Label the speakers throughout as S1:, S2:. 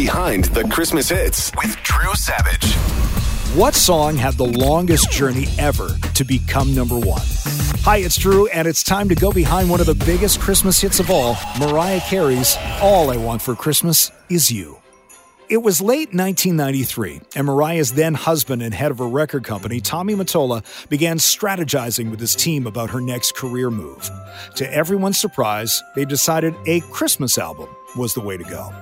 S1: Behind the Christmas Hits with Drew Savage.
S2: What song had the longest journey ever to become number one? Hi, it's Drew, and it's time to go behind one of the biggest Christmas hits of all Mariah Carey's All I Want for Christmas Is You. It was late 1993, and Mariah's then husband and head of her record company, Tommy Mottola, began strategizing with his team about her next career move. To everyone's surprise, they decided a Christmas album was the way to go.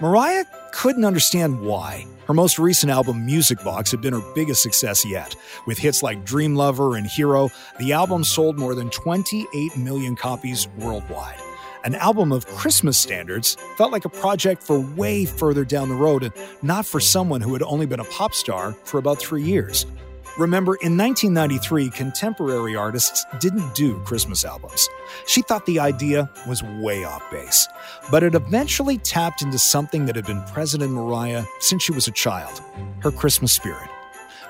S2: Mariah couldn't understand why. Her most recent album, Music Box, had been her biggest success yet. With hits like Dream Lover and Hero, the album sold more than 28 million copies worldwide. An album of Christmas standards felt like a project for way further down the road and not for someone who had only been a pop star for about three years. Remember, in 1993, contemporary artists didn't do Christmas albums. She thought the idea was way off base, but it eventually tapped into something that had been present in Mariah since she was a child her Christmas spirit.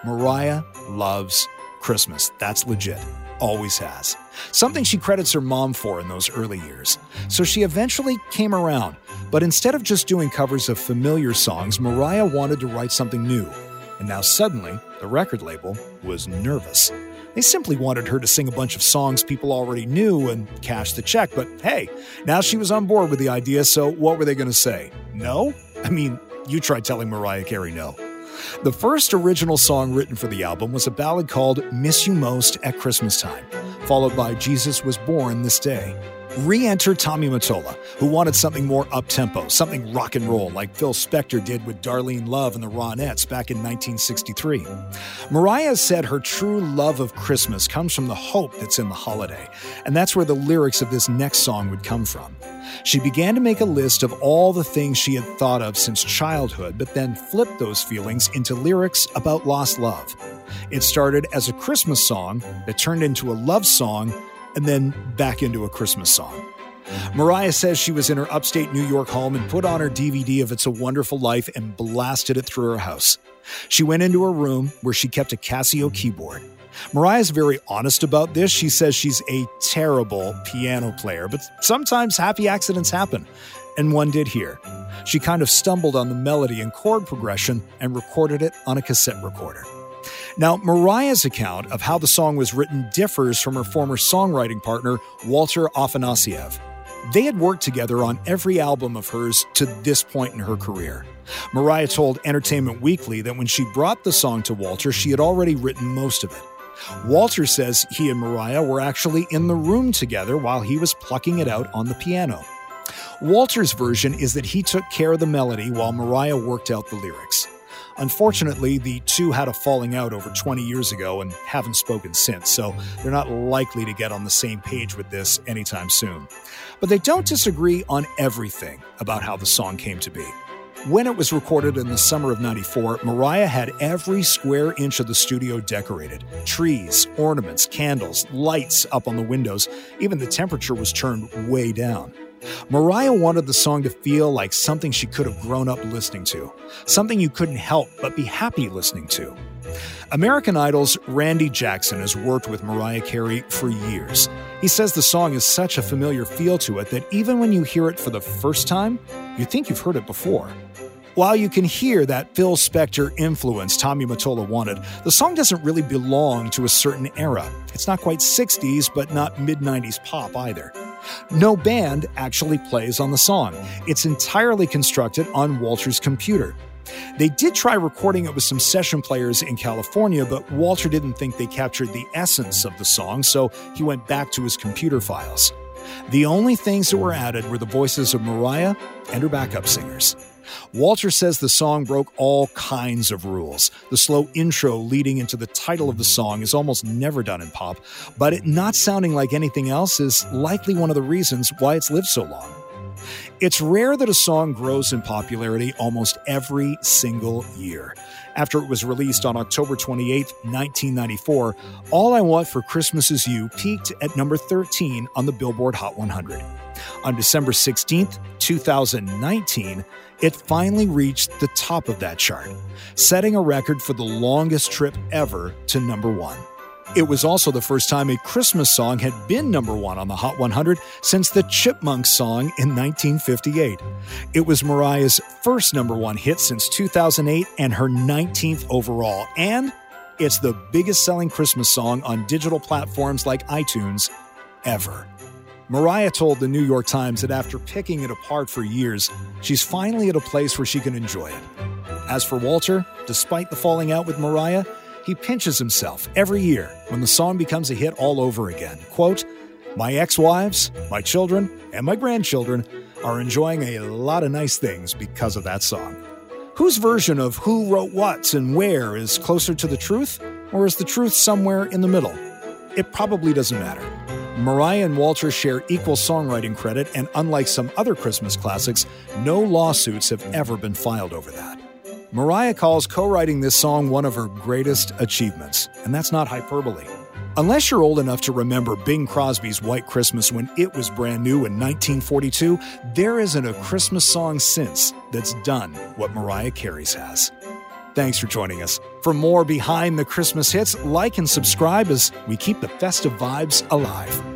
S2: Mariah loves Christmas. That's legit. Always has. Something she credits her mom for in those early years. So she eventually came around, but instead of just doing covers of familiar songs, Mariah wanted to write something new and now suddenly, the record label was nervous. They simply wanted her to sing a bunch of songs people already knew and cash the check, but hey, now she was on board with the idea, so what were they going to say? No? I mean, you try telling Mariah Carey no. The first original song written for the album was a ballad called Miss You Most at Christmas Time, followed by Jesus Was Born This Day. Re enter Tommy Mottola, who wanted something more up tempo, something rock and roll, like Phil Spector did with Darlene Love and the Ronettes back in 1963. Mariah said her true love of Christmas comes from the hope that's in the holiday, and that's where the lyrics of this next song would come from. She began to make a list of all the things she had thought of since childhood, but then flipped those feelings into lyrics about lost love. It started as a Christmas song that turned into a love song and then back into a Christmas song. Mariah says she was in her upstate New York home and put on her DVD of It's a Wonderful Life and blasted it through her house. She went into her room where she kept a Casio keyboard. Mariah's very honest about this. She says she's a terrible piano player, but sometimes happy accidents happen, and one did here. She kind of stumbled on the melody and chord progression and recorded it on a cassette recorder. Now, Mariah's account of how the song was written differs from her former songwriting partner, Walter Afanasieff. They had worked together on every album of hers to this point in her career. Mariah told Entertainment Weekly that when she brought the song to Walter, she had already written most of it. Walter says he and Mariah were actually in the room together while he was plucking it out on the piano. Walter's version is that he took care of the melody while Mariah worked out the lyrics. Unfortunately, the two had a falling out over 20 years ago and haven't spoken since, so they're not likely to get on the same page with this anytime soon. But they don't disagree on everything about how the song came to be. When it was recorded in the summer of 94, Mariah had every square inch of the studio decorated trees, ornaments, candles, lights up on the windows. Even the temperature was turned way down. Mariah wanted the song to feel like something she could have grown up listening to, something you couldn't help but be happy listening to. American Idol's Randy Jackson has worked with Mariah Carey for years. He says the song has such a familiar feel to it that even when you hear it for the first time, you think you've heard it before. While you can hear that Phil Spector influence Tommy Mottola wanted, the song doesn't really belong to a certain era. It's not quite 60s, but not mid 90s pop either. No band actually plays on the song. It's entirely constructed on Walter's computer. They did try recording it with some session players in California, but Walter didn't think they captured the essence of the song, so he went back to his computer files. The only things that were added were the voices of Mariah and her backup singers. Walter says the song broke all kinds of rules. The slow intro leading into the title of the song is almost never done in pop, but it not sounding like anything else is likely one of the reasons why it's lived so long. It's rare that a song grows in popularity almost every single year. After it was released on October 28, 1994, All I Want for Christmas Is You peaked at number 13 on the Billboard Hot 100. On December 16, 2019, it finally reached the top of that chart, setting a record for the longest trip ever to number one. It was also the first time a Christmas song had been number one on the Hot 100 since the Chipmunks song in 1958. It was Mariah's first number one hit since 2008 and her 19th overall. And it's the biggest selling Christmas song on digital platforms like iTunes ever. Mariah told the New York Times that after picking it apart for years, she's finally at a place where she can enjoy it. As for Walter, despite the falling out with Mariah, he pinches himself every year when the song becomes a hit all over again. Quote, My ex wives, my children, and my grandchildren are enjoying a lot of nice things because of that song. Whose version of who wrote what and where is closer to the truth, or is the truth somewhere in the middle? It probably doesn't matter. Mariah and Walter share equal songwriting credit, and unlike some other Christmas classics, no lawsuits have ever been filed over that. Mariah calls co writing this song one of her greatest achievements, and that's not hyperbole. Unless you're old enough to remember Bing Crosby's White Christmas when it was brand new in 1942, there isn't a Christmas song since that's done what Mariah Carey's has. Thanks for joining us. For more behind the Christmas hits, like and subscribe as we keep the festive vibes alive.